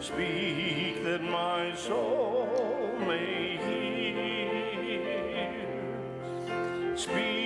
speak that my soul may hear. Speak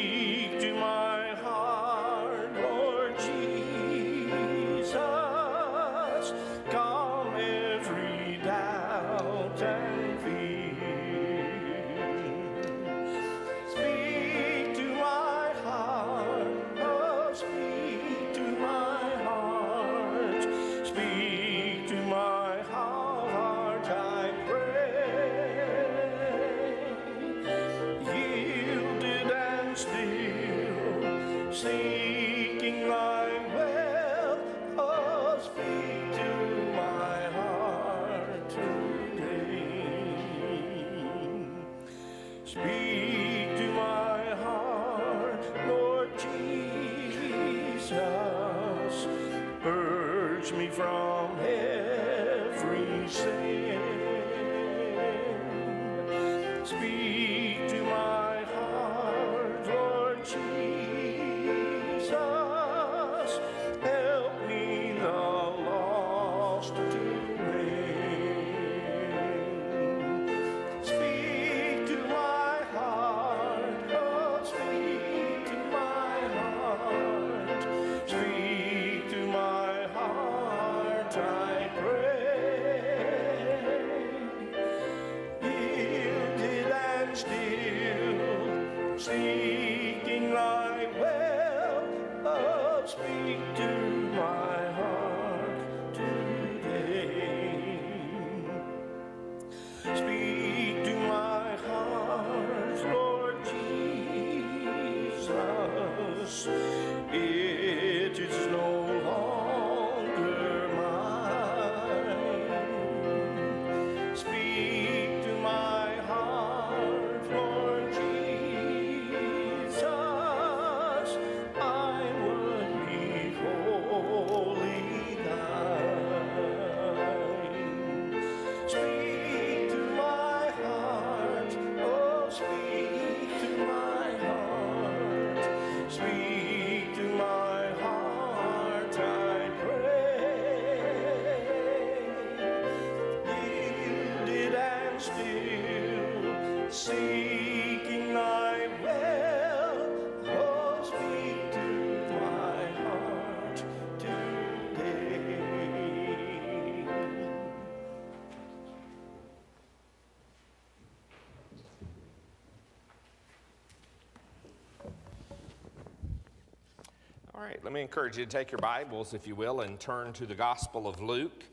let me encourage you to take your Bibles, if you will, and turn to the Gospel of Luke.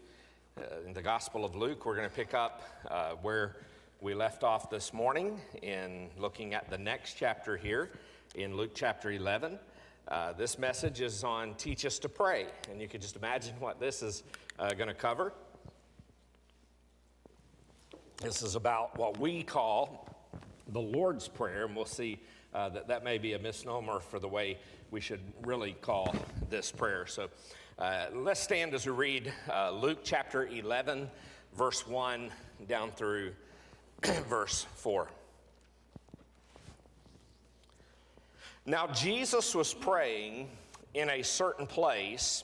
Uh, in the Gospel of Luke, we're going to pick up uh, where we left off this morning in looking at the next chapter here in Luke chapter 11. Uh, this message is on Teach Us to Pray, and you can just imagine what this is uh, going to cover. This is about what we call the Lord's Prayer, and we'll see uh, that that may be a misnomer for the way we should really call this prayer. So uh, let's stand as we read uh, Luke chapter 11, verse 1 down through verse 4. Now Jesus was praying in a certain place,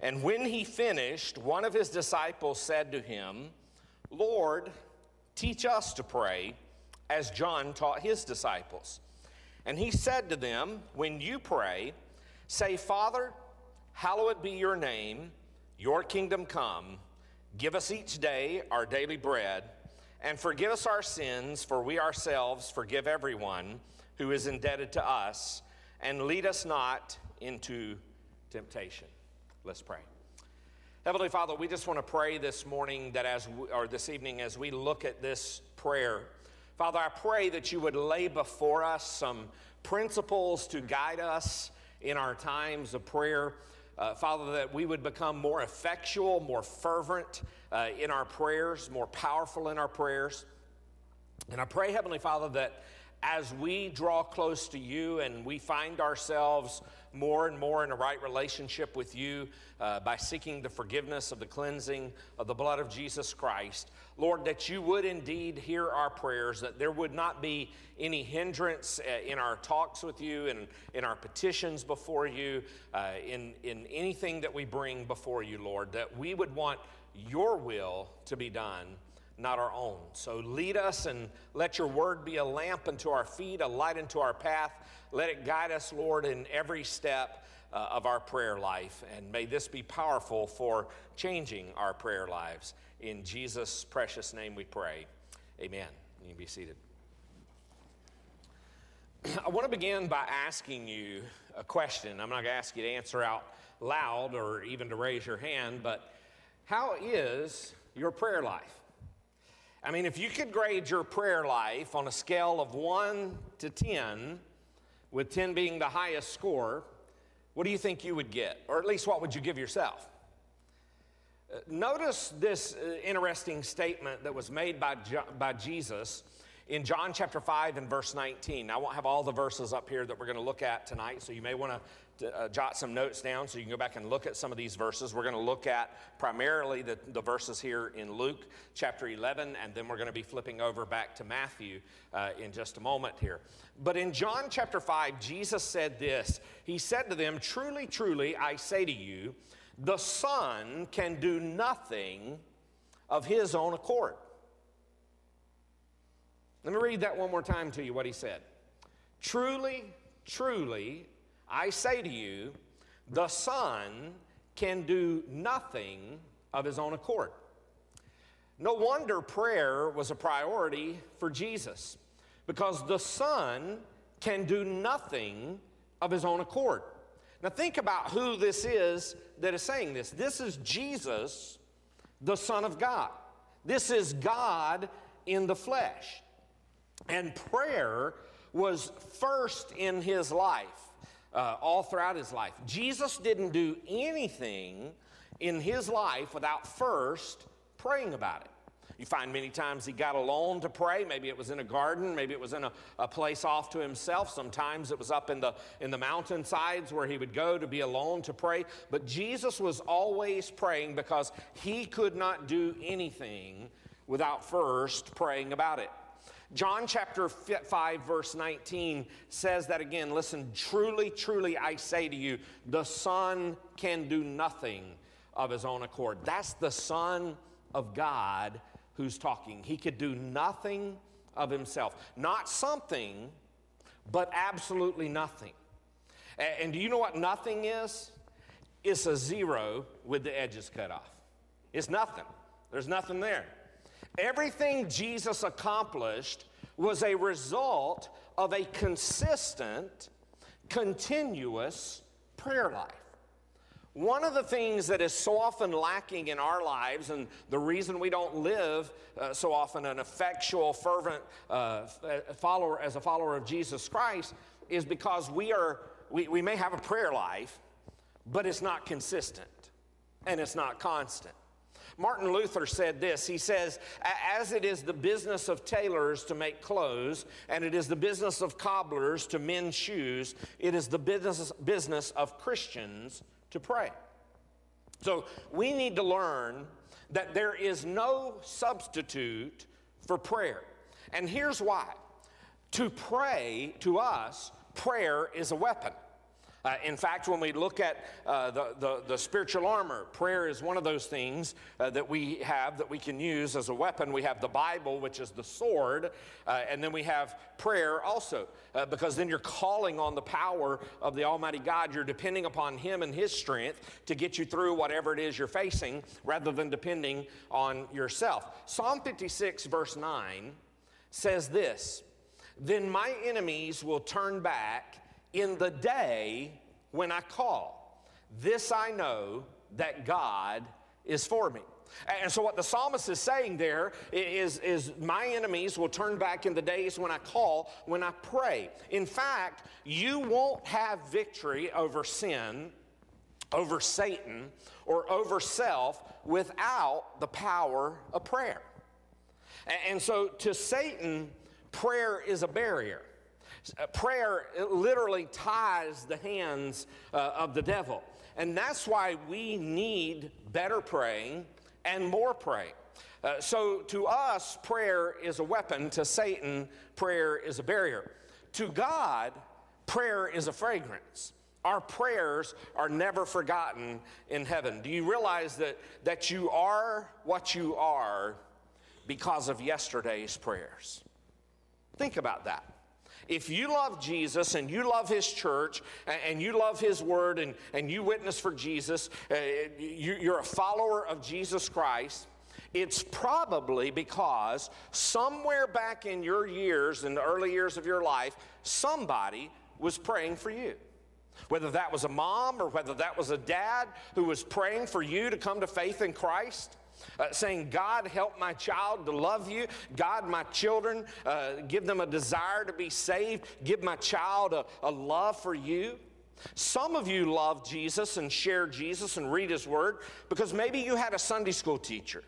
and when he finished, one of his disciples said to him, Lord, teach us to pray, as John taught his disciples. And he said to them, When you pray, say, Father, hallowed be your name, your kingdom come. Give us each day our daily bread, and forgive us our sins, for we ourselves forgive everyone who is indebted to us, and lead us not into temptation. Let's pray. Heavenly Father, we just want to pray this morning that as we, or this evening as we look at this prayer, Father, I pray that you would lay before us some principles to guide us in our times of prayer. Uh, Father, that we would become more effectual, more fervent uh, in our prayers, more powerful in our prayers. And I pray, Heavenly Father, that as we draw close to you and we find ourselves more and more in a right relationship with you uh, by seeking the forgiveness of the cleansing of the blood of Jesus Christ, Lord, that you would indeed hear our prayers, that there would not be any hindrance uh, in our talks with you and in our petitions before you, uh, in, in anything that we bring before you, Lord, that we would want your will to be done not our own. So lead us and let your word be a lamp unto our feet, a light unto our path. Let it guide us, Lord, in every step uh, of our prayer life. And may this be powerful for changing our prayer lives. In Jesus' precious name we pray. Amen. You can be seated. I want to begin by asking you a question. I'm not going to ask you to answer out loud or even to raise your hand, but how is your prayer life? I mean, if you could grade your prayer life on a scale of 1 to 10, with 10 being the highest score, what do you think you would get? Or at least what would you give yourself? Uh, notice this uh, interesting statement that was made by, by Jesus in John chapter 5 and verse 19. Now, I won't have all the verses up here that we're going to look at tonight, so you may want to uh, jot some notes down so you can go back and look at some of these verses. We're going to look at primarily the, the verses here in Luke chapter 11, and then we're going to be flipping over back to Matthew uh, in just a moment here. But in John chapter 5, Jesus said this He said to them, Truly, truly, I say to you, the Son can do nothing of his own accord. Let me read that one more time to you what he said. Truly, truly, I say to you, the Son can do nothing of his own accord. No wonder prayer was a priority for Jesus because the Son can do nothing of his own accord. Now, think about who this is that is saying this. This is Jesus, the Son of God. This is God in the flesh. And prayer was first in his life uh, all throughout his life. Jesus didn't do anything in his life without first praying about it. You find many times he got alone to pray. Maybe it was in a garden, maybe it was in a, a, place off to himself. Sometimes it was up in the, in the mountainsides where he would go to be alone to pray. But Jesus was always praying because he could not do anything without first praying about it. John chapter 5, verse 19 says that again. Listen, truly, truly, I say to you, the Son can do nothing of his own accord. That's the Son of God who's talking. He could do nothing of himself. Not something, but absolutely nothing. And do you know what nothing is? It's a zero with the edges cut off. It's nothing. There's nothing there. Everything Jesus accomplished was a result of a consistent, continuous prayer life. One of the things that is so often lacking in our lives, and the reason we don't live uh, so often an effectual, fervent uh, uh follower as a follower of Jesus Christ, is because we are we, we may have a prayer life, but it's not consistent and it's not constant. Martin Luther said this He says, As it is the business of tailors to make clothes, and it is the business of cobblers to mend shoes, it is the business, business of Christians to pray. So we need to learn that there is no substitute for prayer. And here's why to pray, to us, prayer is a weapon. Uh, in fact, when we look at uh, the, the, the, spiritual armor, prayer is one of those things uh, that we have that we can use as a weapon. We have the Bible, which is the sword, uh, and then we have prayer also, uh, because then you're calling on the power of the Almighty God. You're depending upon Him and His strength to get you through whatever it is you're facing rather than depending on yourself. Psalm 56, verse 9 says this Then my enemies will turn back in the day when I call. This I know that God is for me. And so, what the psalmist is saying there is, is my enemies will turn back in the days when I call, when I pray. In fact, you won't have victory over sin, over Satan, or over self without the power of prayer. And so, to Satan, prayer is a barrier. Uh, prayer literally ties the hands uh, of the devil. And that's why we need better praying and more praying. Uh, so to us, prayer is a weapon. To Satan, prayer is a barrier. To God, prayer is a fragrance. Our prayers are never forgotten in heaven. Do you realize that, that you are what you are because of yesterday's prayers? Think about that. If you love Jesus and you love his church and you love his word and, and you witness for Jesus, uh, you're a follower of Jesus Christ, it's probably because somewhere back in your years, in the early years of your life, somebody was praying for you. Whether that was a mom or whether that was a dad who was praying for you to come to faith in Christ. Uh, saying, God, help my child to love you. God, my children, uh, give them a desire to be saved. Give my child a, a love for you. Some of you love Jesus and share Jesus and read his word because maybe you had a Sunday school teacher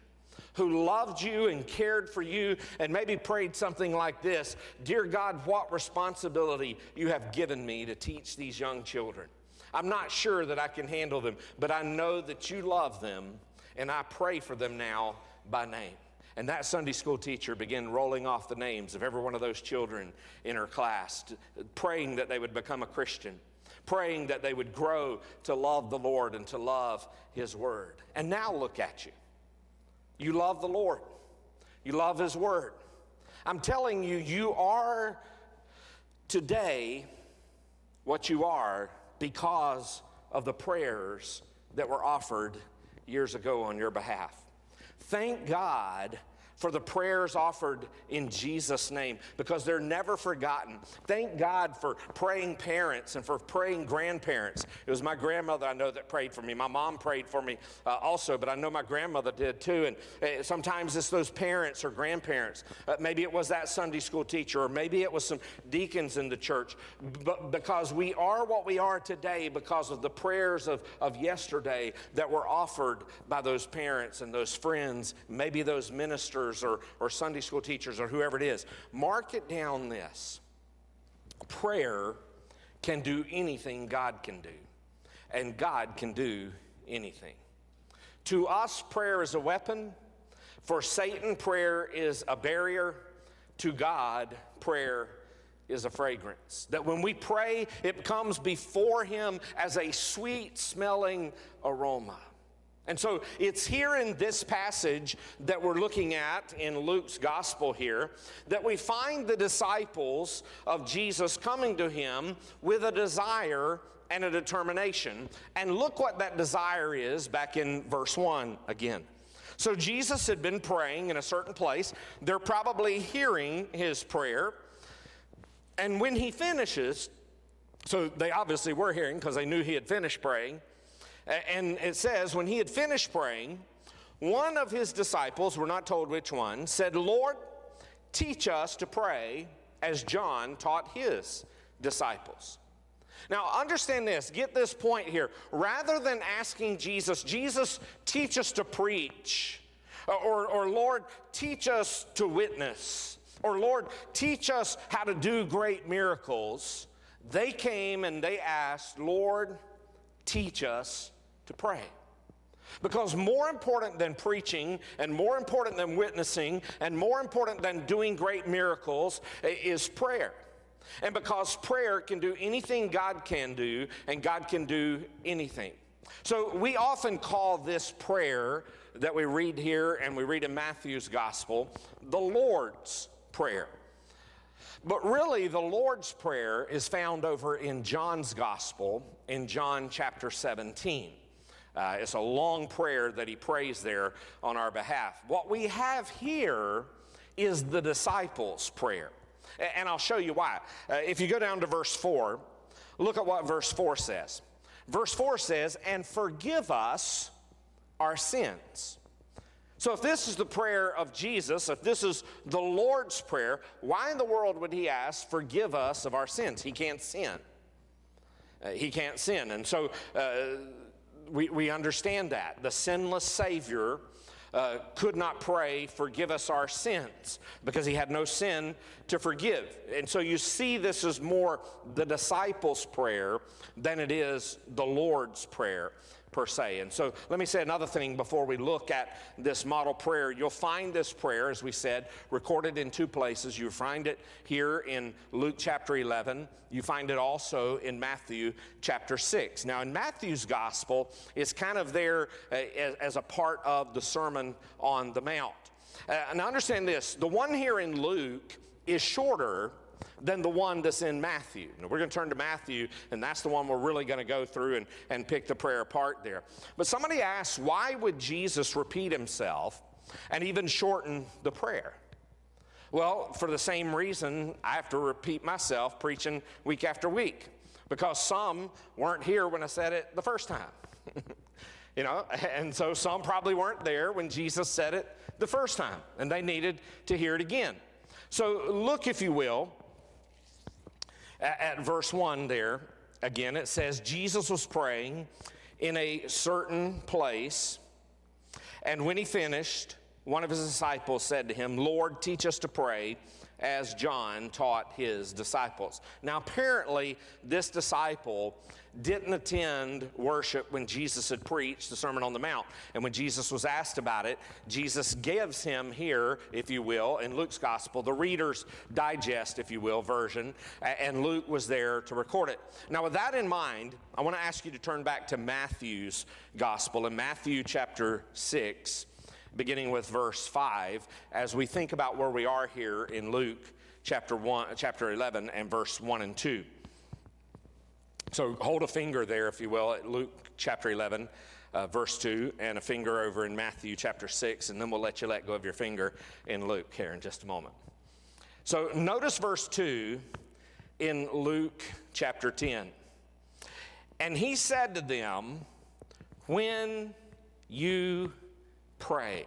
who loved you and cared for you and maybe prayed something like this Dear God, what responsibility you have given me to teach these young children. I'm not sure that I can handle them, but I know that you love them and I pray for them now by name. And that Sunday school teacher began rolling off the names of every one of those children in her class, praying that they would become a Christian, praying that they would grow to love the Lord and to love His Word. And now look at you. You love the Lord, you love His Word. I'm telling you, you are today what you are because of the prayers that were offered years ago on your behalf. Thank God for the prayers offered in Jesus' name because they're never forgotten. Thank God for praying parents and for praying grandparents. It was my grandmother I know that prayed for me. My mom prayed for me uh, also, but I know my grandmother did too. And uh, sometimes it's those parents or grandparents. Uh, maybe it was that Sunday school teacher, or maybe it was some deacons in the church. But because we are what we are today because of the prayers of, of yesterday that were offered by those parents and those friends, maybe those ministers or, or Sunday school teachers or whoever it is. Mark it down this prayer can do anything God can do, and God can do anything. To us, prayer is a weapon. For Satan, prayer is a barrier. To God, prayer is a fragrance. That when we pray, it comes before Him as a sweet smelling aroma. And so it's here in this passage that we're looking at in Luke's gospel here that we find the disciples of Jesus coming to him with a desire and a determination. And look what that desire is back in verse 1 again. So Jesus had been praying in a certain place. They're probably hearing his prayer. And when he finishes, so they obviously were hearing because they knew he had finished praying. And it says, when he had finished praying, one of his disciples, we're not told which one, said, Lord, teach us to pray as John taught his disciples. Now, understand this, get this point here. Rather than asking Jesus, Jesus, teach us to preach, uh, or, or Lord, teach us to witness, or Lord, teach us how to do great miracles, they came and they asked, Lord, teach us to pray. Because more important than preaching, and more important than witnessing, and more important than doing great miracles is prayer. And because prayer can do anything God can do, and God can do anything. So we often call this prayer that we read here and we read in Matthew's gospel the Lord's Prayer. But really, the Lord's Prayer is found over in John's gospel in John chapter 17. Uh, it's a long prayer that he prays there on our behalf. What we have here is the disciples' prayer. And I'll show you why. Uh, if you go down to verse 4, look at what verse 4 says. Verse 4 says, And forgive us our sins. So, if this is the prayer of Jesus, if this is the Lord's prayer, why in the world would he ask, Forgive us of our sins? He can't sin. Uh, he can't sin. And so, uh, we, we understand that. The sinless Savior uh, could not pray, Forgive us our sins, because he had no sin to forgive. And so you see, this is more the disciples' prayer than it is the Lord's prayer per se. And so let me say another thing before we look at this model prayer. You'll find this prayer, as we said, recorded in two places. You find it here in Luke chapter 11. You find it also in Matthew chapter 6. Now, in Matthew's gospel, it's kind of there uh, as, as, a part of the Sermon on the Mount. Uh, and understand this the one here in Luke is shorter than the one that's in Matthew. Now, we're going to turn to Matthew, and that's the one we're really going to go through and, and pick the prayer apart there. But somebody asks, why would Jesus repeat himself and even shorten the prayer? Well, for the same reason, I have to repeat myself preaching week after week because some weren't here when I said it the first time. you know, and so some probably weren't there when Jesus said it the first time, and they needed to hear it again. So, look, if you will, at, verse 1 there, again, it says, Jesus was praying in a certain place, and when he finished, one of his disciples said to him, Lord, teach us to pray as John taught his disciples. Now, apparently, this disciple didn't attend worship when Jesus had preached the Sermon on the Mount. And when Jesus was asked about it, Jesus gives him here, if you will, in Luke's gospel, the Reader's Digest, if you will, version, and Luke was there to record it. Now, with that in mind, I want to ask you to turn back to Matthew's gospel in Matthew chapter 6, beginning with verse 5, as we think about where we are here in Luke chapter 1, chapter 11, and verse 1 and 2. So hold a finger there, if you will, at Luke chapter 11, uh, verse 2, and a finger over in Matthew chapter 6, and then we'll let you let go of your finger in Luke here in just a moment. So notice verse 2 in Luke chapter 10. And he said to them, When you pray.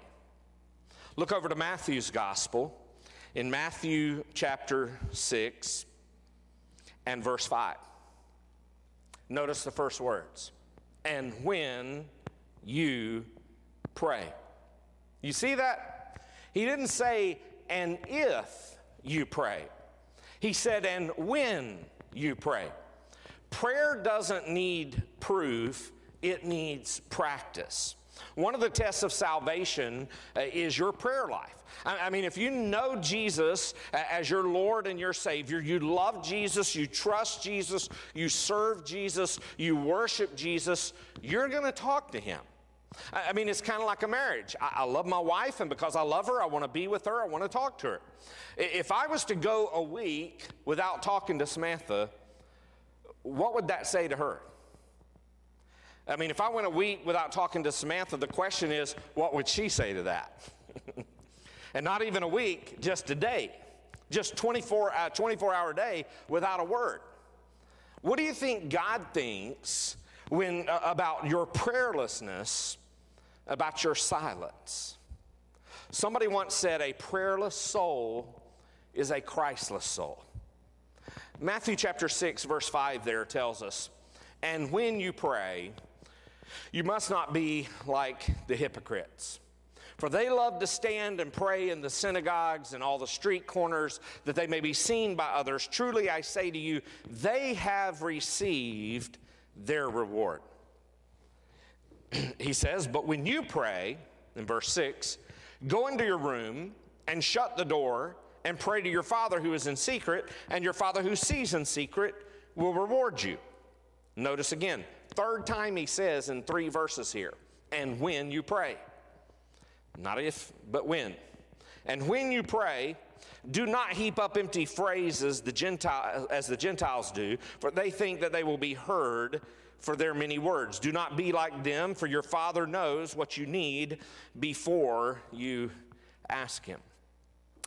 Look over to Matthew's gospel in Matthew chapter 6 and verse 5. Notice the first words. And when you pray. You see that? He didn't say, and if you pray. He said, and when you pray. Prayer doesn't need proof, it needs practice. One of the tests of salvation uh, is your prayer life. I, I mean, if you know Jesus as your Lord and your Savior, you love Jesus, you trust Jesus, you serve Jesus, you worship Jesus, you're going to talk to Him. I mean, it's kind of like a marriage. I, love my wife, and because I love her, I want to be with her, I want to talk to her. If I was to go a week without talking to Samantha, what would that say to her? I mean, if I went a week without talking to Samantha, the question is, what would she say to that? and not even a week, just a day, just 24, uh, 24 hour day without a word. What do you think God thinks when uh, about your prayerlessness, about your silence? Somebody once said, a prayerless soul is a Christless soul. Matthew chapter 6, verse 5 there tells us, and when you pray, you must not be like the hypocrites for they love to stand and pray in the synagogues and all the street corners that they may be seen by others. Truly, I say to you, they have received their reward. he says, But when you pray, in verse 6, go into your room and shut the door and pray to your Father who is in secret, and your Father who sees in secret will reward you. Notice again, third time he says in three verses here, and when you pray. Not if, but when. And when you pray, do not heap up empty phrases the Gentile, as the Gentiles do, for they think that they will be heard for their many words. Do not be like them, for your Father knows what you need before you ask Him.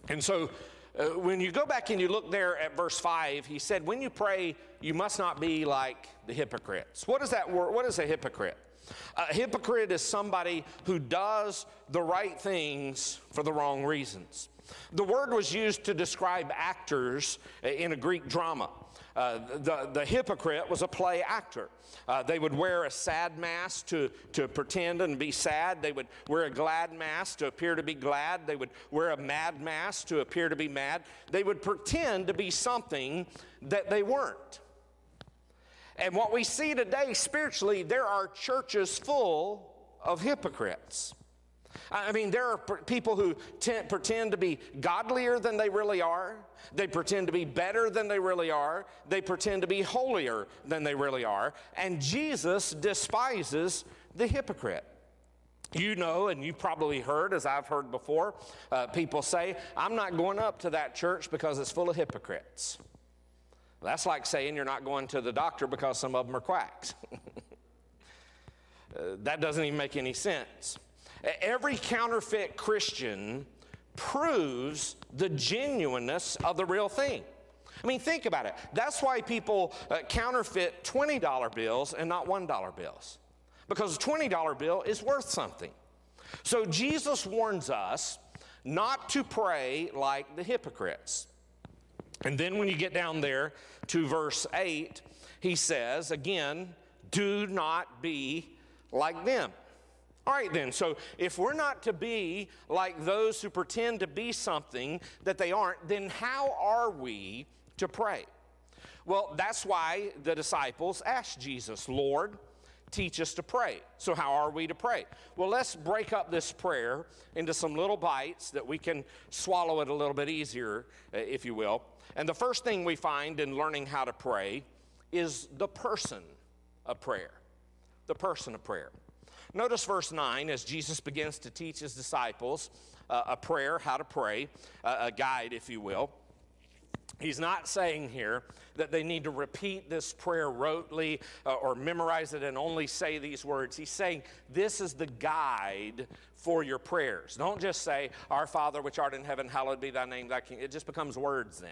And so, uh, when you go back and you look there at verse 5, he said, When you pray, you must not be like the hypocrites. What is that word? What is a hypocrite? A hypocrite is somebody who does the right things for the wrong reasons. The word was used to describe actors in a Greek drama. Uh, the, the hypocrite was a play actor. Uh, they would wear a sad mask to, to pretend and be sad. They would wear a glad mask to appear to be glad. They would wear a mad mask to appear to be mad. They would pretend to be something that they weren't. And what we see today spiritually, there are churches full of hypocrites. I mean, there are people who pretend to be godlier than they really are. They pretend to be better than they really are. They pretend to be holier than they really are. And Jesus despises the hypocrite. You know, and you've probably heard, as I've heard before, uh, people say, I'm not going up to that church because it's full of hypocrites. That's like saying you're not going to the doctor because some of them are quacks. uh, that doesn't even make any sense. Every counterfeit Christian proves the genuineness of the real thing. I mean, think about it. That's why people uh, counterfeit $20 bills and not $1 bills, because a $20 bill is worth something. So Jesus warns us not to pray like the hypocrites. And then when you get down there to verse 8, he says, again, do not be like them. All right, then, so if we're not to be like those who pretend to be something that they aren't, then how are we to pray? Well, that's why the disciples asked Jesus, Lord, teach us to pray. So, how are we to pray? Well, let's break up this prayer into some little bites that we can swallow it a little bit easier, uh, if you will. And the first thing we find in learning how to pray is the person of prayer. The person of prayer. Notice verse 9 as Jesus begins to teach his disciples uh, a prayer, how to pray, uh, a guide, if you will. He's not saying here that they need to repeat this prayer rotely uh, or memorize it and only say these words. He's saying this is the guide for your prayers. Don't just say, Our Father which art in heaven, hallowed be thy name, thy king. It just becomes words then.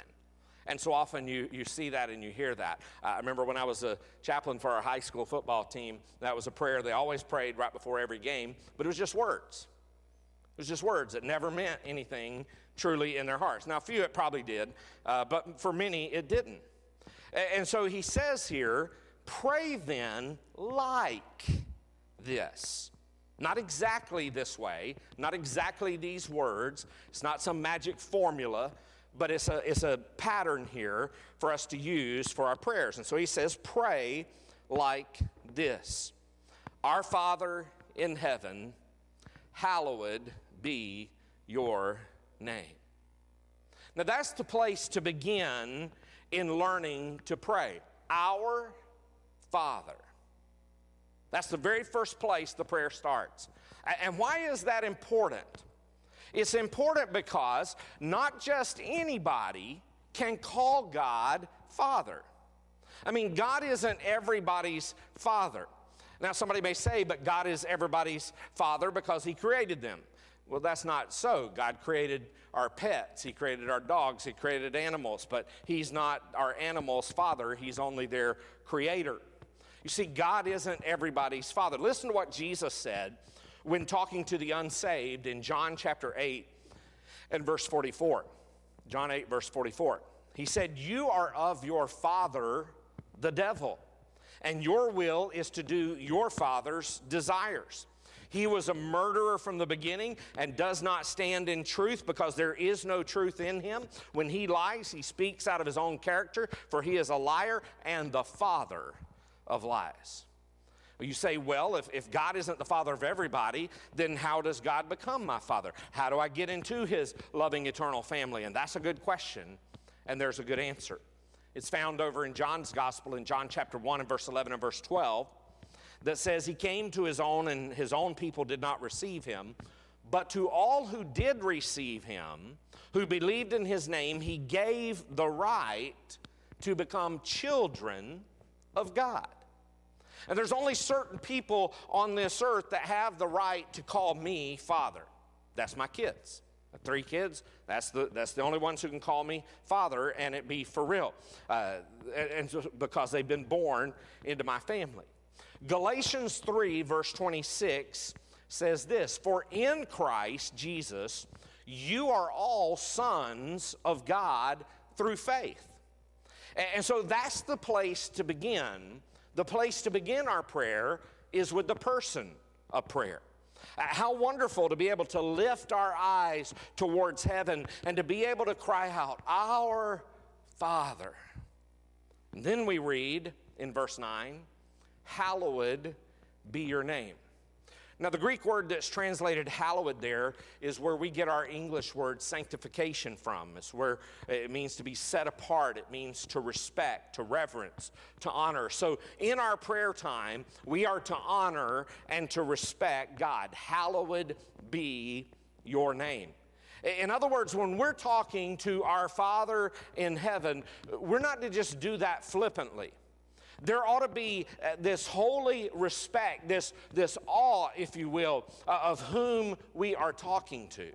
And so often you, you see that and you hear that. Uh, I remember when I was a chaplain for our high school football team, that was a prayer they always prayed right before every game, but it was just words. It was just words. It never meant anything truly in their hearts. Now, a few it probably did, uh, but for many it didn't. And so he says here, pray then like this. Not exactly this way, not exactly these words. It's not some magic formula, but it's a, it's a pattern here for us to use for our prayers. And so he says, pray like this Our Father in heaven, hallowed be your name. Now, that's the place to begin in learning to pray. Our Father. That's the very first place the prayer starts. And why is that important? It's important because not just anybody can call God Father. I mean, God isn't everybody's Father. Now, somebody may say, but God is everybody's Father because He created them. Well, that's not so. God created our pets, He created our dogs, He created animals, but He's not our animals' Father, He's only their Creator. You see, God isn't everybody's Father. Listen to what Jesus said when talking to the unsaved in John chapter 8 and verse 44. John 8, verse 44. He said, You are of your father, the devil, and your will is to do your father's desires. He was a murderer from the beginning and does not stand in truth because there is no truth in him. When he lies, he speaks out of his own character, for he is a liar and the father of lies. You say, well, if, if God isn't the father of everybody, then how does God become my father? How do I get into his loving eternal family? And that's a good question, and there's a good answer. It's found over in John's gospel in John chapter 1 and verse 11 and verse 12 that says, He came to his own, and his own people did not receive him. But to all who did receive him, who believed in his name, he gave the right to become children of God. And there's only certain people on this earth that have the right to call me father. That's my kids. Three kids, that's the, that's the only ones who can call me father, and it be for real, uh, and, and because they've been born into my family. Galatians 3, verse 26 says this For in Christ Jesus, you are all sons of God through faith. And so that's the place to begin. The place to begin our prayer is with the person of prayer. Uh, how wonderful to be able to lift our eyes towards heaven and to be able to cry out, Our Father. And then we read in verse 9, Hallowed be your name. Now, the Greek word that's translated hallowed there is where we get our English word sanctification from. It's where it means to be set apart, it means to respect, to reverence, to honor. So, in our prayer time, we are to honor and to respect God. Hallowed be your name. In other words, when we're talking to our Father in heaven, we're not to just do that flippantly. There ought to be uh, this holy respect, this, this awe, if you will, uh, of whom we are talking to.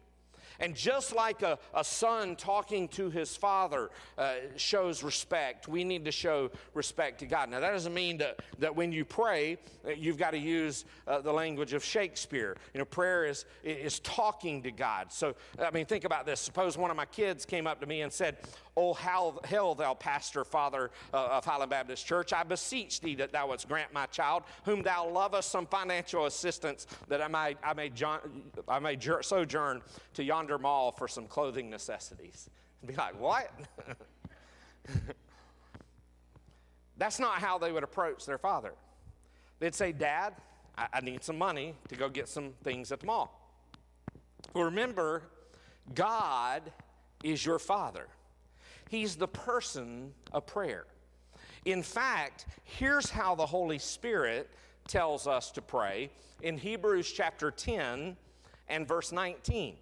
And just like a, a son talking to his father uh, shows respect, we need to show respect to God. Now, that doesn't mean that, that when you pray, you've got to use uh, the language of Shakespeare. You know, prayer is, is talking to God. So, I mean, think about this. Suppose one of my kids came up to me and said, Oh, how, hell, thou pastor, father uh, of Highland Baptist Church, I beseech thee that thou wouldst grant my child, whom thou lovest, some financial assistance that I may, I may, I may sojourn to yonder mall for some clothing necessities. And be like, what? That's not how they would approach their father. They'd say, Dad, I, I need some money to go get some things at the mall. Well, Remember, God is your father. He's the person of prayer. In fact, here's how the Holy Spirit tells us to pray in Hebrews chapter 10 and verse 19.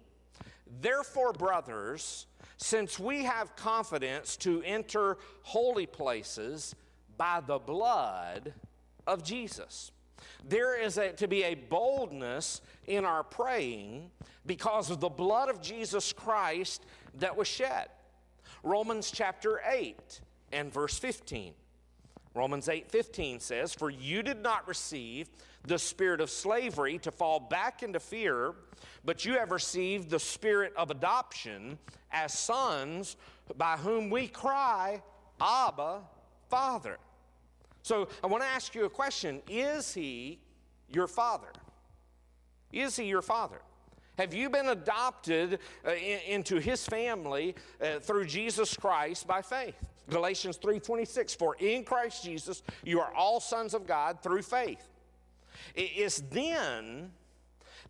Therefore, brothers, since we have confidence to enter holy places by the blood of Jesus. There is a, to be a boldness in our praying because of the blood of Jesus Christ that was shed. Romans chapter 8 and verse 15. Romans 8 15 says, For you did not receive the spirit of slavery to fall back into fear, but you have received the spirit of adoption as sons by whom we cry, Abba, Father. So I want to ask you a question Is he your father? Is he your father? Have you been adopted uh, in, into his family uh, through Jesus Christ by faith? Galatians 3:26 For in Christ Jesus you are all sons of God through faith. It is then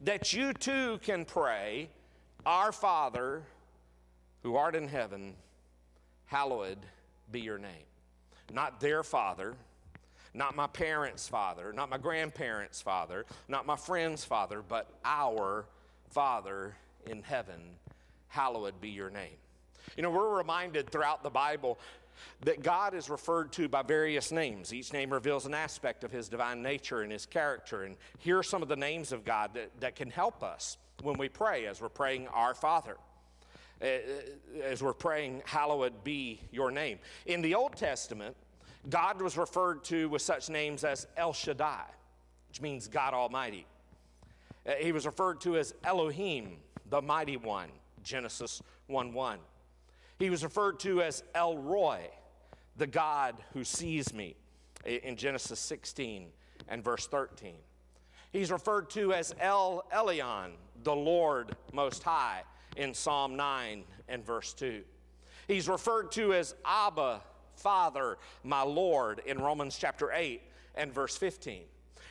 that you too can pray, Our Father who art in heaven, hallowed be your name. Not their father, not my parents' father, not my grandparents' father, not my friend's father, but our Father in heaven, hallowed be your name. You know, we're reminded throughout the Bible that God is referred to by various names. Each name reveals an aspect of his divine nature and his character. And here are some of the names of God that, that can help us when we pray, as we're praying, Our Father. Uh, as we're praying, Hallowed be your name. In the Old Testament, God was referred to with such names as El Shaddai, which means God Almighty. Uh, he was referred to as Elohim, the mighty one, Genesis 1 1. He was referred to as El Roi, the God who sees me, in Genesis 16 and verse 13. He's referred to as El Elyon, the Lord Most High, in Psalm 9 and verse 2. He's referred to as Abba, Father, my Lord, in Romans chapter 8 and verse 15.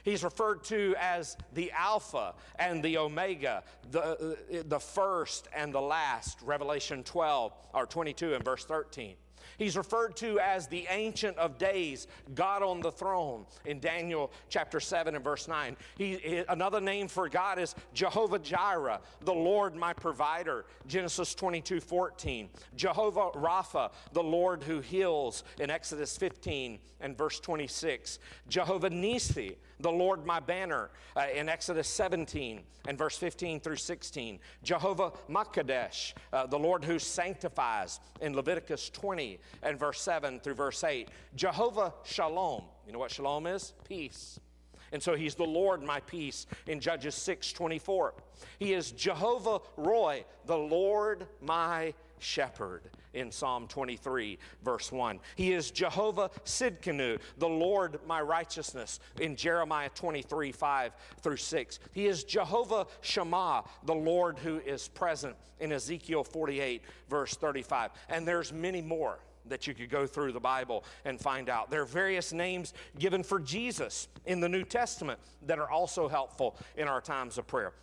He's referred to as the Alpha and the Omega, the, uh, the first and the last, Revelation 12 or 22 and verse 13. He's referred to as the Ancient of Days, God on the throne in Daniel chapter 7 and verse 9. He, another name for God is Jehovah Jireh, the Lord my provider, Genesis 22 14. Jehovah Rapha, the Lord who heals in Exodus 15 and verse 26. Jehovah Nisi, the Lord my banner uh, in Exodus 17 and verse 15 through 16. Jehovah Makadesh, uh, the Lord who sanctifies in Leviticus 20 and verse 7 through verse 8. Jehovah Shalom. You know what shalom is? Peace. And so he's the Lord my peace in Judges 6 24. He is Jehovah Roy, the Lord my shepherd in Psalm 23, verse 1. He is Jehovah Sidkenu, the Lord my righteousness in Jeremiah 23, 5 through 6. He is Jehovah Shammah, the Lord who is present in Ezekiel 48, verse 35. And there's many more that you could go through the Bible and find out. There are various names given for Jesus in the New Testament that are also helpful in our times of prayer.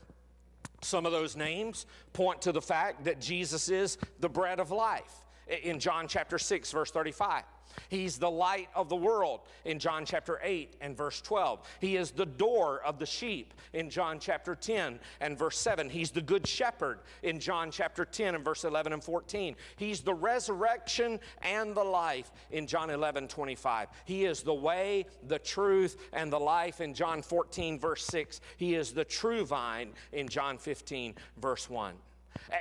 Some of those names point to the fact that Jesus is the bread of life in John chapter 6, verse 35. He's the light of the world in John chapter 8 and verse 12. He is the door of the sheep in John chapter 10 and verse 7. He's the good shepherd in John chapter 10 and verse 11 and 14. He's the resurrection and the life in John 11 25. He is the way, the truth, and the life in John 14 verse 6. He is the true vine in John 15 verse 1.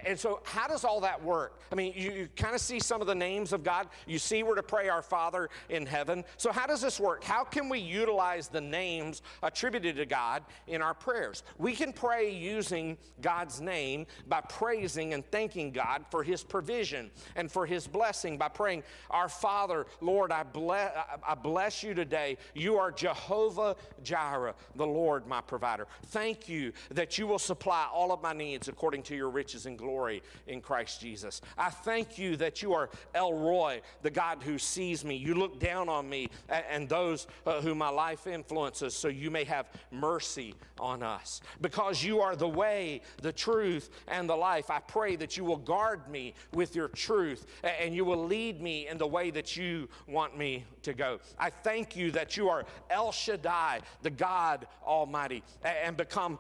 And so, how does all that work? I mean, you, you kind of see some of the names of God. You see where to pray our Father in heaven. So, how does this work? How can we utilize the names attributed to God in our prayers? We can pray using God's name by praising and thanking God for His provision and for His blessing by praying, Our Father, Lord, I bless, I bless you today. You are Jehovah Jireh, the Lord, my provider. Thank you that you will supply all of my needs according to your riches and and glory in Christ Jesus. I thank you that you are El Roi, the God who sees me. You look down on me and those uh, who my life influences, so you may have mercy on us. Because you are the way, the truth, and the life, I pray that you will guard me with your truth and you will lead me in the way that you want me to go. I thank you that you are El Shaddai, the God Almighty, and become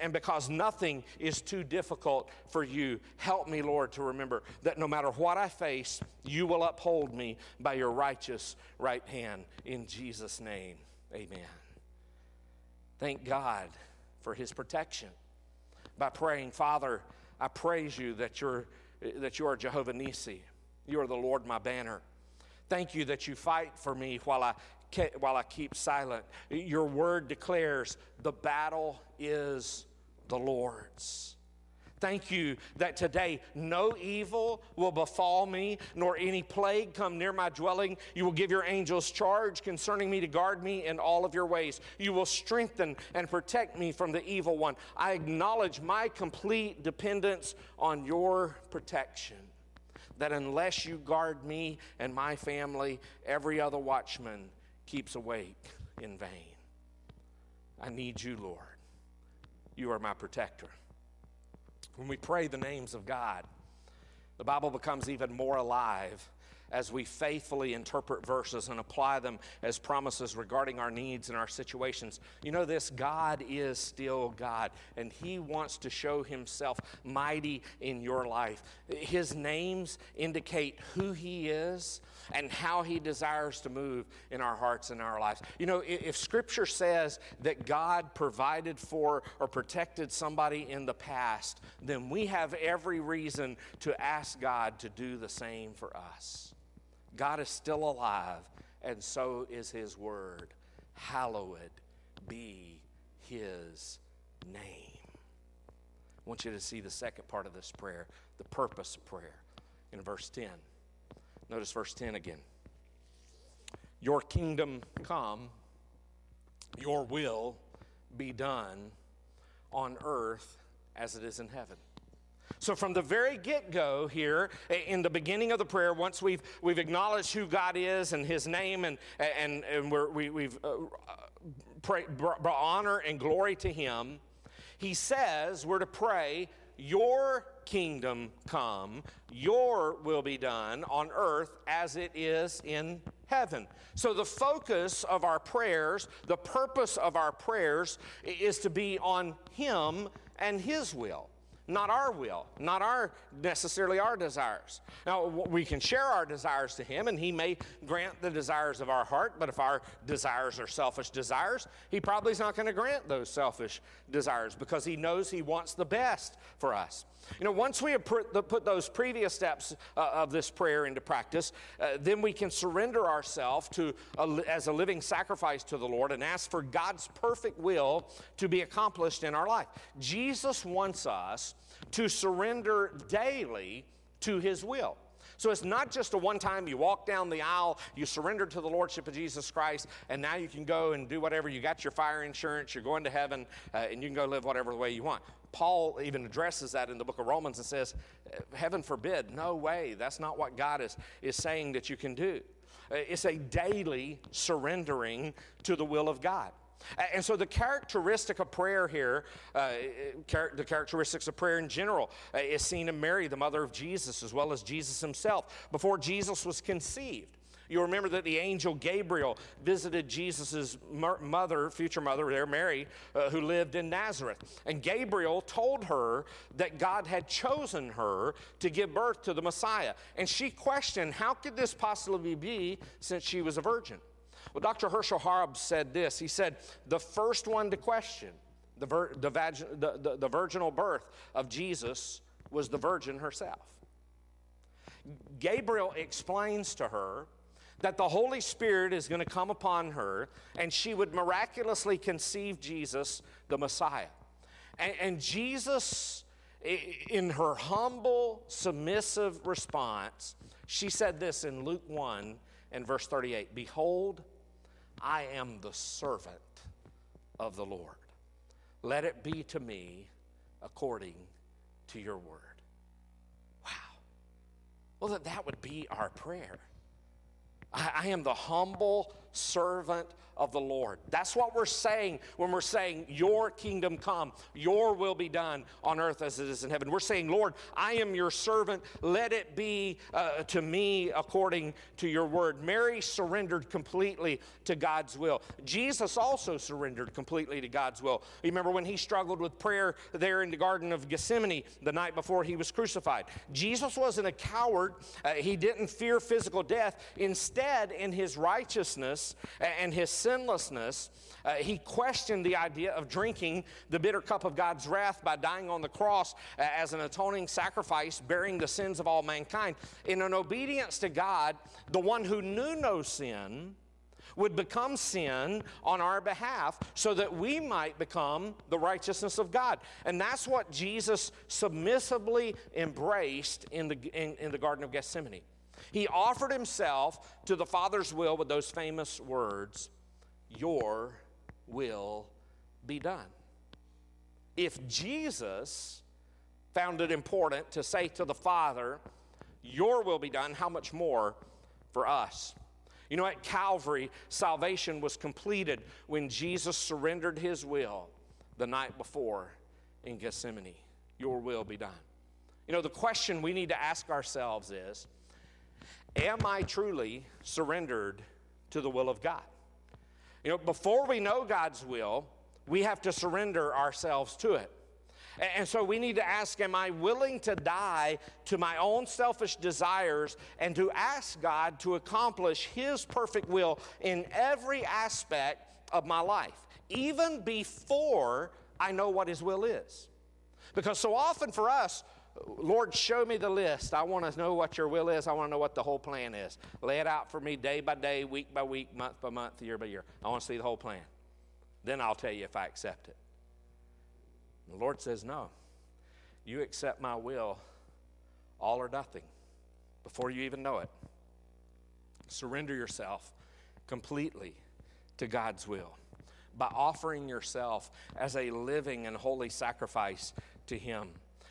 and because nothing is too difficult for you. Help me, Lord, to remember that no matter what I face, you will uphold me by your righteous right hand. In Jesus' name, amen. Thank God for his protection. By praying, Father, I praise you that you're, that you are Jehovah Nissi. You are the Lord my banner. Thank you that you fight for me while I, while I keep silent. Your word declares the battle is the Lord's. Thank you that today no evil will befall me, nor any plague come near my dwelling. You will give your angels charge concerning me to guard me in all of your ways. You will strengthen and protect me from the evil one. I acknowledge my complete dependence on your protection. That unless you guard me and my family, every other watchman keeps awake in vain. I need you, Lord. You are my protector. When we pray the names of God, the Bible becomes even more alive as we faithfully interpret verses and apply them as promises regarding our needs and our situations. You know this God is still God, and He wants to show Himself mighty in your life. His names indicate who He is and how He desires to move in our hearts and our lives. You know, if Scripture says that God provided for or protected somebody in the past, then we have every reason to ask God to do the same for us. God is still alive, and so is His Word. Hallowed be His name. I want you to see the second part of this prayer, the purpose of prayer, in verse 10. Notice verse 10 again. Your kingdom come, your will be done on earth as it is in heaven. So, from the very get go here, in the beginning of the prayer, once we've, we've acknowledged who God is and His name, and, and, and we're, we, we've uh, pray, brought honor and glory to Him, He says we're to pray, Your kingdom come, your will be done on earth as it is in heaven. So, the focus of our prayers, the purpose of our prayers, is to be on Him and His will not our will, not our necessarily our desires. Now we can share our desires to him and he may grant the desires of our heart, but if our desires are selfish desires, he probably is not going to grant those selfish desires because he knows he wants the best for us. You know, once we have put, those previous steps uh, of this prayer into practice, uh, then we can surrender ourselves to as a living sacrifice to the Lord and ask for God's perfect will to be accomplished in our life. Jesus wants us to surrender daily to his will. So it's not just a one time you walk down the aisle, you surrender to the Lordship of Jesus Christ, and now you can go and do whatever. You got your fire insurance, you're going to heaven, uh, and you can go live whatever way you want. Paul even addresses that in the book of Romans and says, Heaven forbid, no way. That's not what God is, is saying that you can do. Uh, it's a daily surrendering to the will of God. And so, the characteristic of prayer here, uh, the characteristics of prayer in general, uh, is seen in Mary, the mother of Jesus, as well as Jesus himself. Before Jesus was conceived, you remember that the angel Gabriel visited Jesus' mother, future mother there, Mary, uh, who lived in Nazareth. And Gabriel told her that God had chosen her to give birth to the Messiah. And she questioned, How could this possibly be since she was a virgin? Well, Dr. Herschel Hobbs said this. He said, The first one to question the, vir- the, vag- the, the, the virginal birth of Jesus was the virgin herself. Gabriel explains to her that the Holy Spirit is going to come upon her and she would miraculously conceive Jesus, the Messiah. And, and, Jesus, in her humble, submissive response, she said this in Luke 1 and verse 38 Behold, I am the servant of the Lord. Let it be to me according to your word. Wow. Well, that, that would be our prayer. I, I am the humble servant of the Lord. That's what we're saying when we're saying, Your kingdom come, your will be done on earth as it is in heaven. We're saying, Lord, I am your servant. Let it be uh, to me according to your word. Mary surrendered completely to God's will. Jesus also surrendered completely to God's will. You remember when he struggled with prayer there in the Garden of Gethsemane the night before he was crucified? Jesus wasn't a coward, uh, he didn't fear physical death. Instead, in his righteousness and his sinlessness, uh, he questioned the idea of drinking the bitter cup of God's wrath by dying on the cross uh, as an atoning sacrifice, bearing the sins of all mankind. In an obedience to God, the one who knew no sin would become sin on our behalf so that we might become the righteousness of God. And that's what Jesus submissively embraced in the, in, in the Garden of Gethsemane. He offered himself to the Father's will with those famous words your will be done. If Jesus found it important to say to the Father, Your will be done, how much more for us? You know, at Calvary, salvation was completed when Jesus surrendered his will the night before in Gethsemane. Your will be done. You know, the question we need to ask ourselves is Am I truly surrendered to the will of God? You know, before we know God's will, we have to surrender ourselves to it. And so we need to ask Am I willing to die to my own selfish desires and to ask God to accomplish His perfect will in every aspect of my life, even before I know what His will is? Because so often for us, Lord, show me the list. I want to know what your will is. I want to know what the whole plan is. Lay it out for me day by day, week by week, month by month, year by year. I want to see the whole plan. Then I'll tell you if I accept it. The Lord says, No. You accept my will, all or nothing, before you even know it. Surrender yourself completely to God's will by offering yourself as a living and holy sacrifice to Him.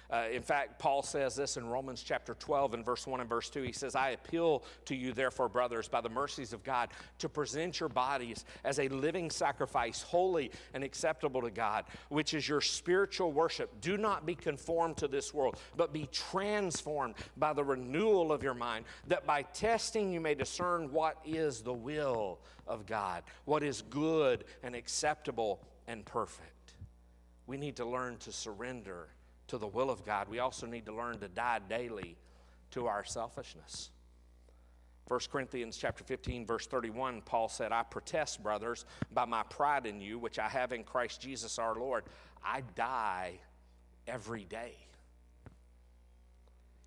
Uh, in fact, Paul says this in Romans chapter 12 and verse 1 and verse 2. He says, I appeal to you, therefore, brothers, by the mercies of God, to present your bodies as a living sacrifice, holy and acceptable to God, which is your spiritual worship. Do not be conformed to this world, but be transformed by the renewal of your mind, that by testing you may discern what is the will of God, what is good and acceptable and perfect. We need to learn to surrender to the will of God, we also need to learn to die daily to our selfishness. 1 Corinthians chapter 15 verse 31 Paul said I protest brothers by my pride in you which I have in Christ Jesus our Lord I die every day.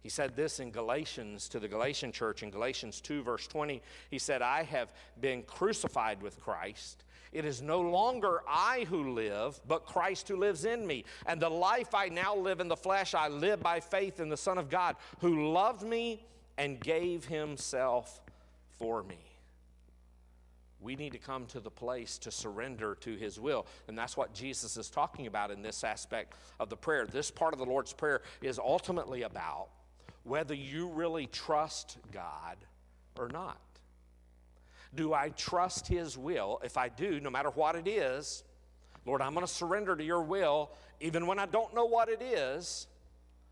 He said this in Galatians to the Galatian church in Galatians 2 verse 20 he said I have been crucified with Christ It is no longer I who live, but Christ who lives in me. And the life I now live in the flesh, I live by faith in the Son of God, who loved me and gave himself for me. We need to come to the place to surrender to his will. And that's what Jesus is talking about in this aspect of the prayer. This part of the Lord's Prayer is ultimately about whether you really trust God or not. Do I trust His will? If I do, no matter what it is, Lord, I'm going to surrender to your will, even when I don't know what it is,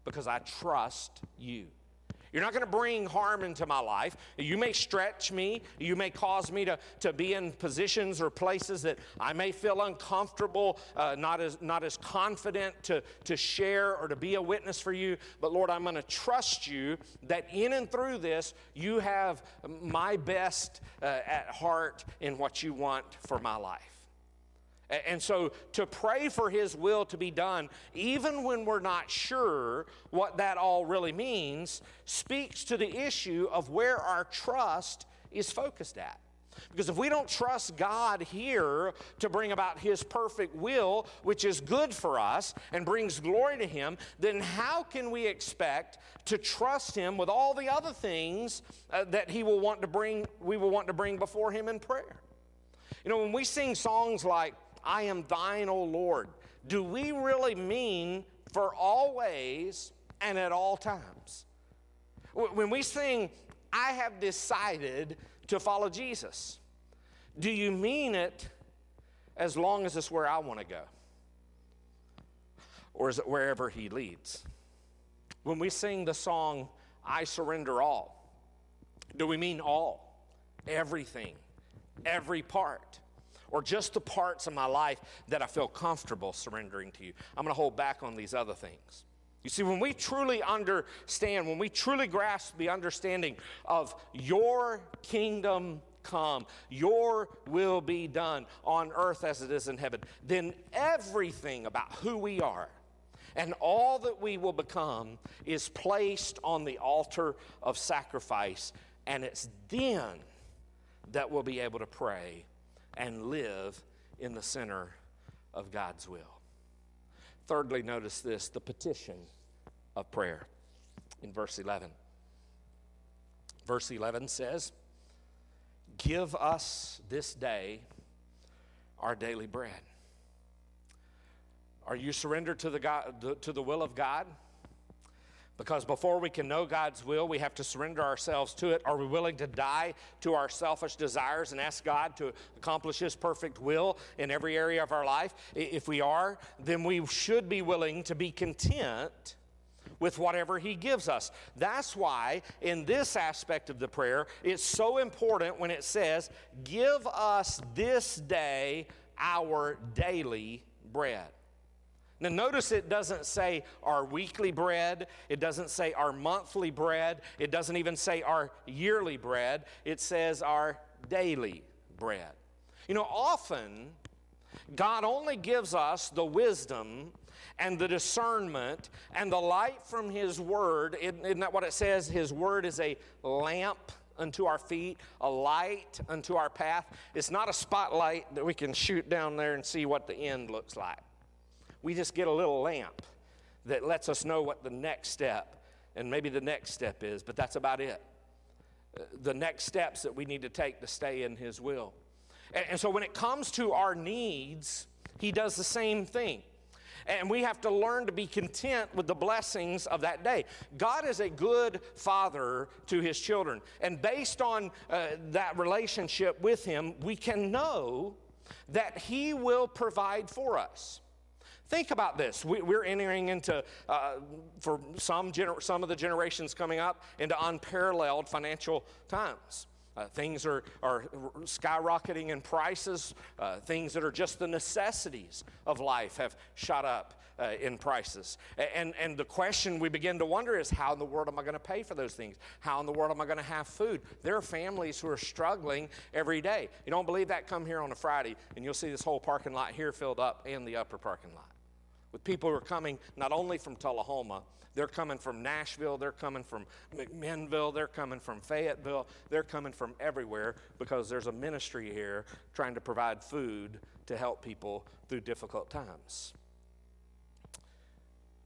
because I trust you. You're not going to bring harm into my life. You may stretch me. You may cause me to, to be in positions or places that I may feel uncomfortable, uh, not, as, not as confident to, to share or to be a witness for you. But Lord, I'm going to trust you that in and through this, you have my best uh, at heart in what you want for my life. And so to pray for His will to be done, even when we're not sure what that all really means, speaks to the issue of where our trust is focused at. Because if we don't trust God here to bring about His perfect will, which is good for us and brings glory to Him, then how can we expect to trust Him with all the other things uh, that He will want to bring, we will want to bring before Him in prayer? You know, when we sing songs like, I am thine, O Lord, do we really mean for always and at all times? When we sing, I have decided to follow Jesus, do you mean it as long as it's where I want to go? Or is it wherever He leads? When we sing the song, I surrender all, do we mean all, everything, every part? Or just the parts of my life that I feel comfortable surrendering to you. I'm going to hold back on these other things. You see, when we truly understand, when we truly grasp the understanding of your kingdom come, your will be done on earth as it is in heaven, then everything about who we are and all that we will become is placed on the altar of sacrifice. And it's then that we'll be able to pray and live in the center of God's will. Thirdly, notice this the petition of prayer in verse 11. Verse 11 says, Give us this day our daily bread. Are you surrendered to the, God, to the will of God? Because before we can know God's will, we have to surrender ourselves to it. Are we willing to die to our selfish desires and ask God to accomplish His perfect will in every area of our life? If we are, then we should be willing to be content with whatever He gives us. That's why, in this aspect of the prayer, it's so important when it says, Give us this day our daily bread. Now, notice it doesn't say our weekly bread, it doesn't say our monthly bread, it doesn't even say our yearly bread, it says our daily bread. You know, often God only gives us the wisdom and the discernment and the light from His Word. Isn't that what it says? His Word is a lamp unto our feet, a light unto our path. It's not a spotlight that we can shoot down there and see what the end looks like we just get a little lamp that lets us know what the next step and maybe the next step is, but that's about it. Uh, the next steps that we need to take to stay in His will. And, and so when it comes to our needs, He does the same thing. And we have to learn to be content with the blessings of that day. God is a good father to his children. And based on uh, that relationship with him, we can know that he will provide for us. Think about this. We, are entering into, uh, for some, gener- some of the generations coming up, into unparalleled financial times. Uh, things are, are skyrocketing in prices. Uh, things that are just the necessities of life have shot up uh, in prices. And, and the question we begin to wonder is how in the world am I going to pay for those things? How in the world am I going to have food? There are families who are struggling every day. You don't believe that? Come here on a Friday and you'll see this whole parking lot here filled up and the upper parking lot. With people who are coming not only from Tullahoma, they're coming from Nashville, they're coming from McMinnville, they're coming from Fayetteville, they're coming from everywhere because there's a ministry here trying to provide food to help people through difficult times.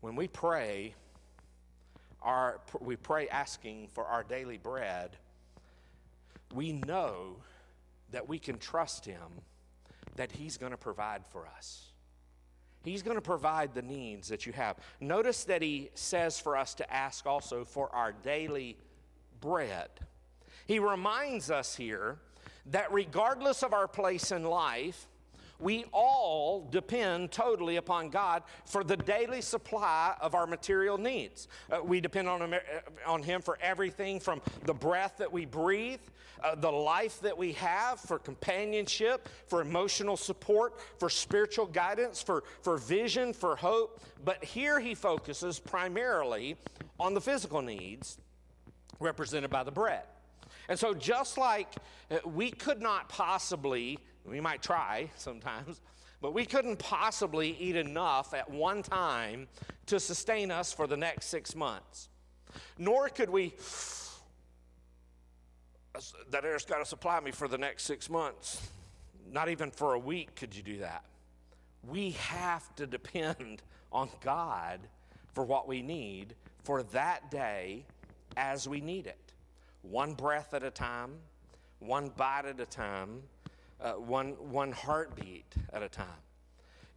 When we pray, our, we pray asking for our daily bread, we know that we can trust Him that He's going to provide for us. He's going to provide the needs that you have. Notice that He says for us to ask also for our daily bread. He reminds us here that regardless of our place in life, we all depend totally upon God for the daily supply of our material needs. Uh, we depend on him, uh, on him for everything from the breath that we breathe, uh, the life that we have, for companionship, for emotional support, for spiritual guidance, for, for vision, for hope. But here he focuses primarily on the physical needs represented by the bread. And so, just like uh, we could not possibly we might try sometimes, but we couldn't possibly eat enough at one time to sustain us for the next six months. Nor could we, that air's got to supply me for the next six months. Not even for a week could you do that. We have to depend on God for what we need for that day as we need it. One breath at a time, one bite at a time, uh, one, one heartbeat at a time.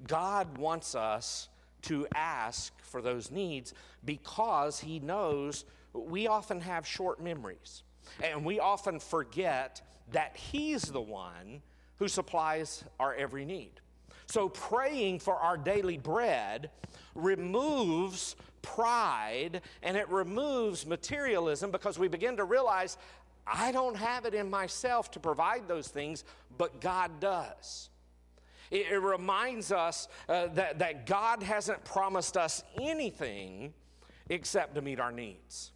God wants us to ask for those needs because He knows we often have short memories. And we often forget that He's the one who supplies our every need. So, praying for our daily bread removes pride and it removes materialism because we begin to realize I don't have it in myself to provide those things, but God does. It, it reminds us uh, that, that God hasn't promised us anything except to meet our needs.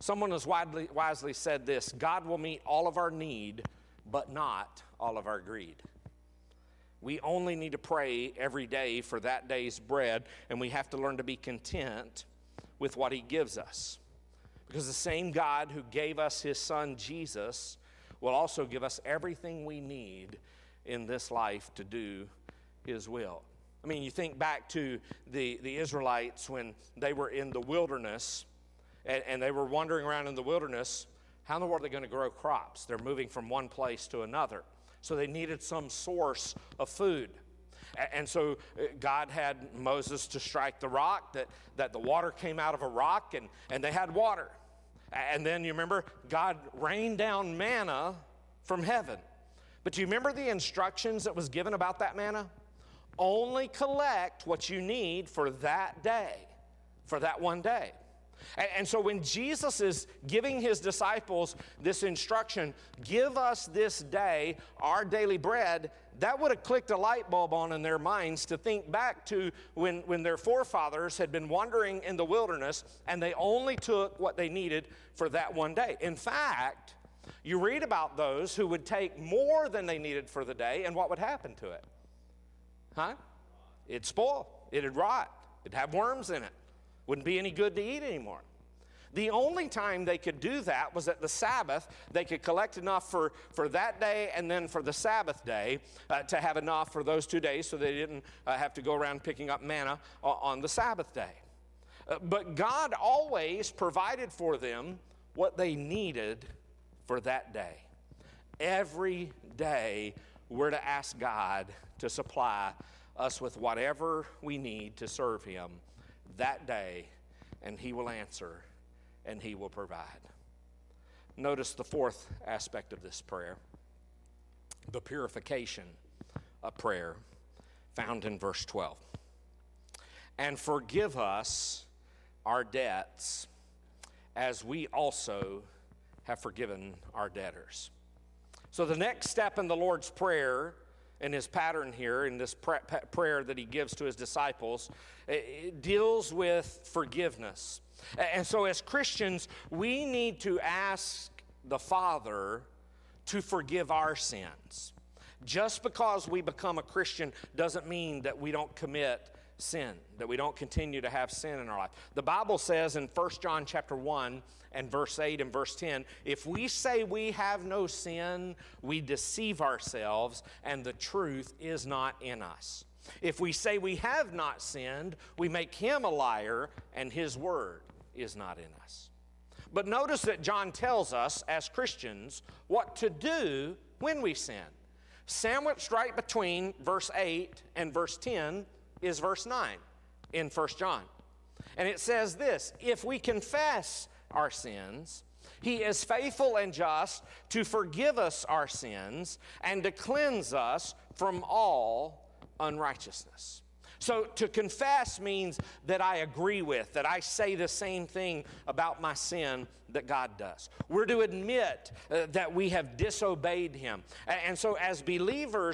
Someone has widely, wisely said this God will meet all of our need, but not all of our greed. We only need to pray every day for that day's bread, and we have to learn to be content with what He gives us. Because the same God who gave us his son Jesus will also give us everything we need in this life to do his will. I mean, you think back to the, the Israelites when they were in the wilderness and, and they were wandering around in the wilderness. How in the world are they going to grow crops? They're moving from one place to another. So they needed some source of food. And so uh, God had Moses to strike the rock, that, that the water came out of a rock, and, and they had water. And then you remember, God rained down manna from heaven. But do you remember the instructions that was given about that manna? Only collect what you need for that day, for that one day. And, and, so when Jesus is giving his disciples this instruction, give us this day our daily bread, that would have clicked a light bulb on in their minds to think back to when, when their forefathers had been wandering in the wilderness and they only took what they needed for that one day. In fact, you read about those who would take more than they needed for the day, and what would happen to it? Huh? It'd spoil, it'd rot, it'd have worms in it, wouldn't be any good to eat anymore. The only time they could do that was at the Sabbath. They could collect enough for, for that day and then for the Sabbath day uh, to have enough for those two days so they didn't uh, have to go around picking up manna on the Sabbath day. Uh, but God always provided for them what they needed for that day. Every day, we're to ask God to supply us with whatever we need to serve Him that day, and He will answer and He will provide. Notice the fourth aspect of this prayer the purification of prayer, found in verse 12. And forgive us our debts as we also have forgiven our debtors. So, the next step in the Lord's Prayer, in his pattern here, in this prayer that he gives to his disciples, deals with forgiveness. And so, as Christians, we need to ask the Father to forgive our sins. Just because we become a Christian doesn't mean that we don't commit sin, that we don't continue to have sin in our life. The Bible says in 1 John chapter 1 and verse 8 and verse 10, if we say we have no sin, we deceive ourselves and the truth is not in us. If we say we have not sinned, we make him a liar and his word is not in us. But notice that John tells us as Christians what to do when we sin. Sandwiched right between verse 8 and verse 10 is verse 9 in 1 John. And it says this If we confess our sins, he is faithful and just to forgive us our sins and to cleanse us from all unrighteousness. So to confess means that I agree with, that I say the same thing about my sin that God does. We're to admit uh, that we have disobeyed Him. And so as believers,